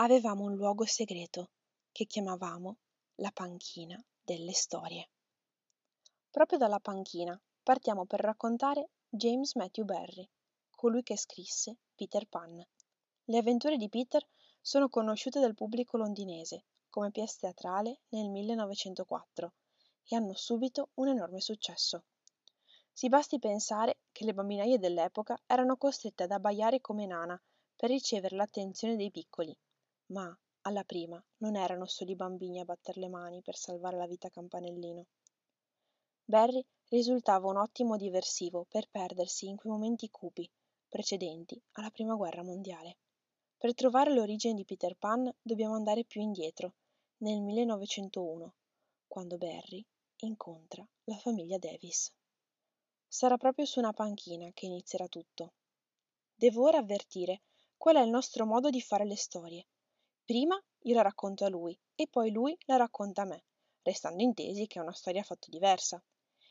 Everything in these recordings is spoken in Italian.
avevamo un luogo segreto che chiamavamo la panchina delle storie. Proprio dalla panchina partiamo per raccontare James Matthew Barrie, colui che scrisse Peter Pan. Le avventure di Peter sono conosciute dal pubblico londinese come pièce teatrale nel 1904 e hanno subito un enorme successo. Si basti pensare che le bambinaie dell'epoca erano costrette ad abbaiare come nana per ricevere l'attenzione dei piccoli, ma alla prima non erano solo i bambini a batter le mani per salvare la vita a Campanellino. Barry risultava un ottimo diversivo per perdersi in quei momenti cupi precedenti alla Prima Guerra Mondiale. Per trovare l'origine di Peter Pan dobbiamo andare più indietro, nel 1901, quando Barry incontra la famiglia Davis. Sarà proprio su una panchina che inizierà tutto. Devo ora avvertire qual è il nostro modo di fare le storie. Prima io la racconto a lui e poi lui la racconta a me, restando intesi che è una storia affatto diversa.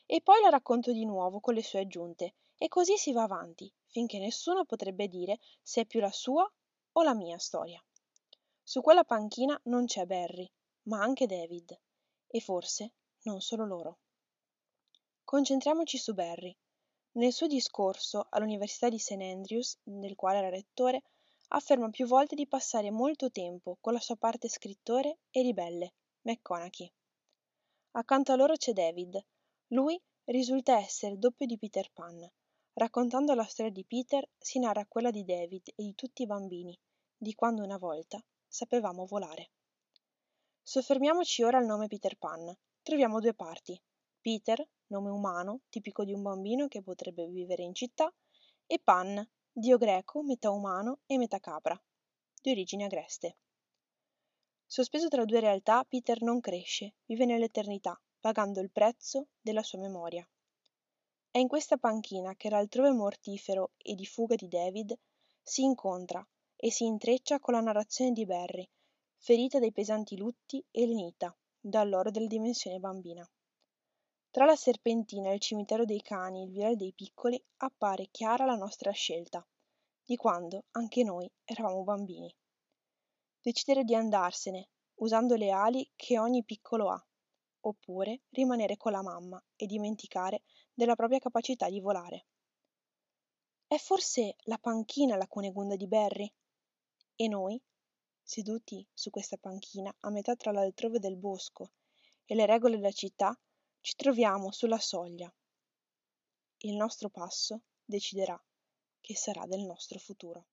E poi la racconto di nuovo con le sue aggiunte e così si va avanti, finché nessuno potrebbe dire se è più la sua o la mia storia. Su quella panchina non c'è Barry, ma anche David, e forse non solo loro. Concentriamoci su Barry. Nel suo discorso all'Università di St. Andrews, del quale era rettore, afferma più volte di passare molto tempo con la sua parte scrittore e ribelle, McConaughey. Accanto a loro c'è David. Lui risulta essere il doppio di Peter Pan. Raccontando la storia di Peter si narra quella di David e di tutti i bambini, di quando una volta sapevamo volare. Soffermiamoci ora al nome Peter Pan. Troviamo due parti. Peter, nome umano, tipico di un bambino che potrebbe vivere in città, e Pan, dio greco, metà umano e metà capra, di origini agreste. Sospeso tra due realtà, Peter non cresce, vive nell'eternità, pagando il prezzo della sua memoria. È in questa panchina che l'altrove mortifero e di fuga di David si incontra e si intreccia con la narrazione di Barry, ferita dai pesanti lutti e lenita dall'oro della dimensione bambina. Tra la serpentina, il cimitero dei cani e il viale dei piccoli appare chiara la nostra scelta, di quando anche noi eravamo bambini. Decidere di andarsene, usando le ali che ogni piccolo ha, oppure rimanere con la mamma e dimenticare della propria capacità di volare. È forse la panchina la cunegonda di Barry? E noi, seduti su questa panchina a metà tra l'altrove del bosco e le regole della città, ci troviamo sulla soglia. Il nostro passo deciderà che sarà del nostro futuro.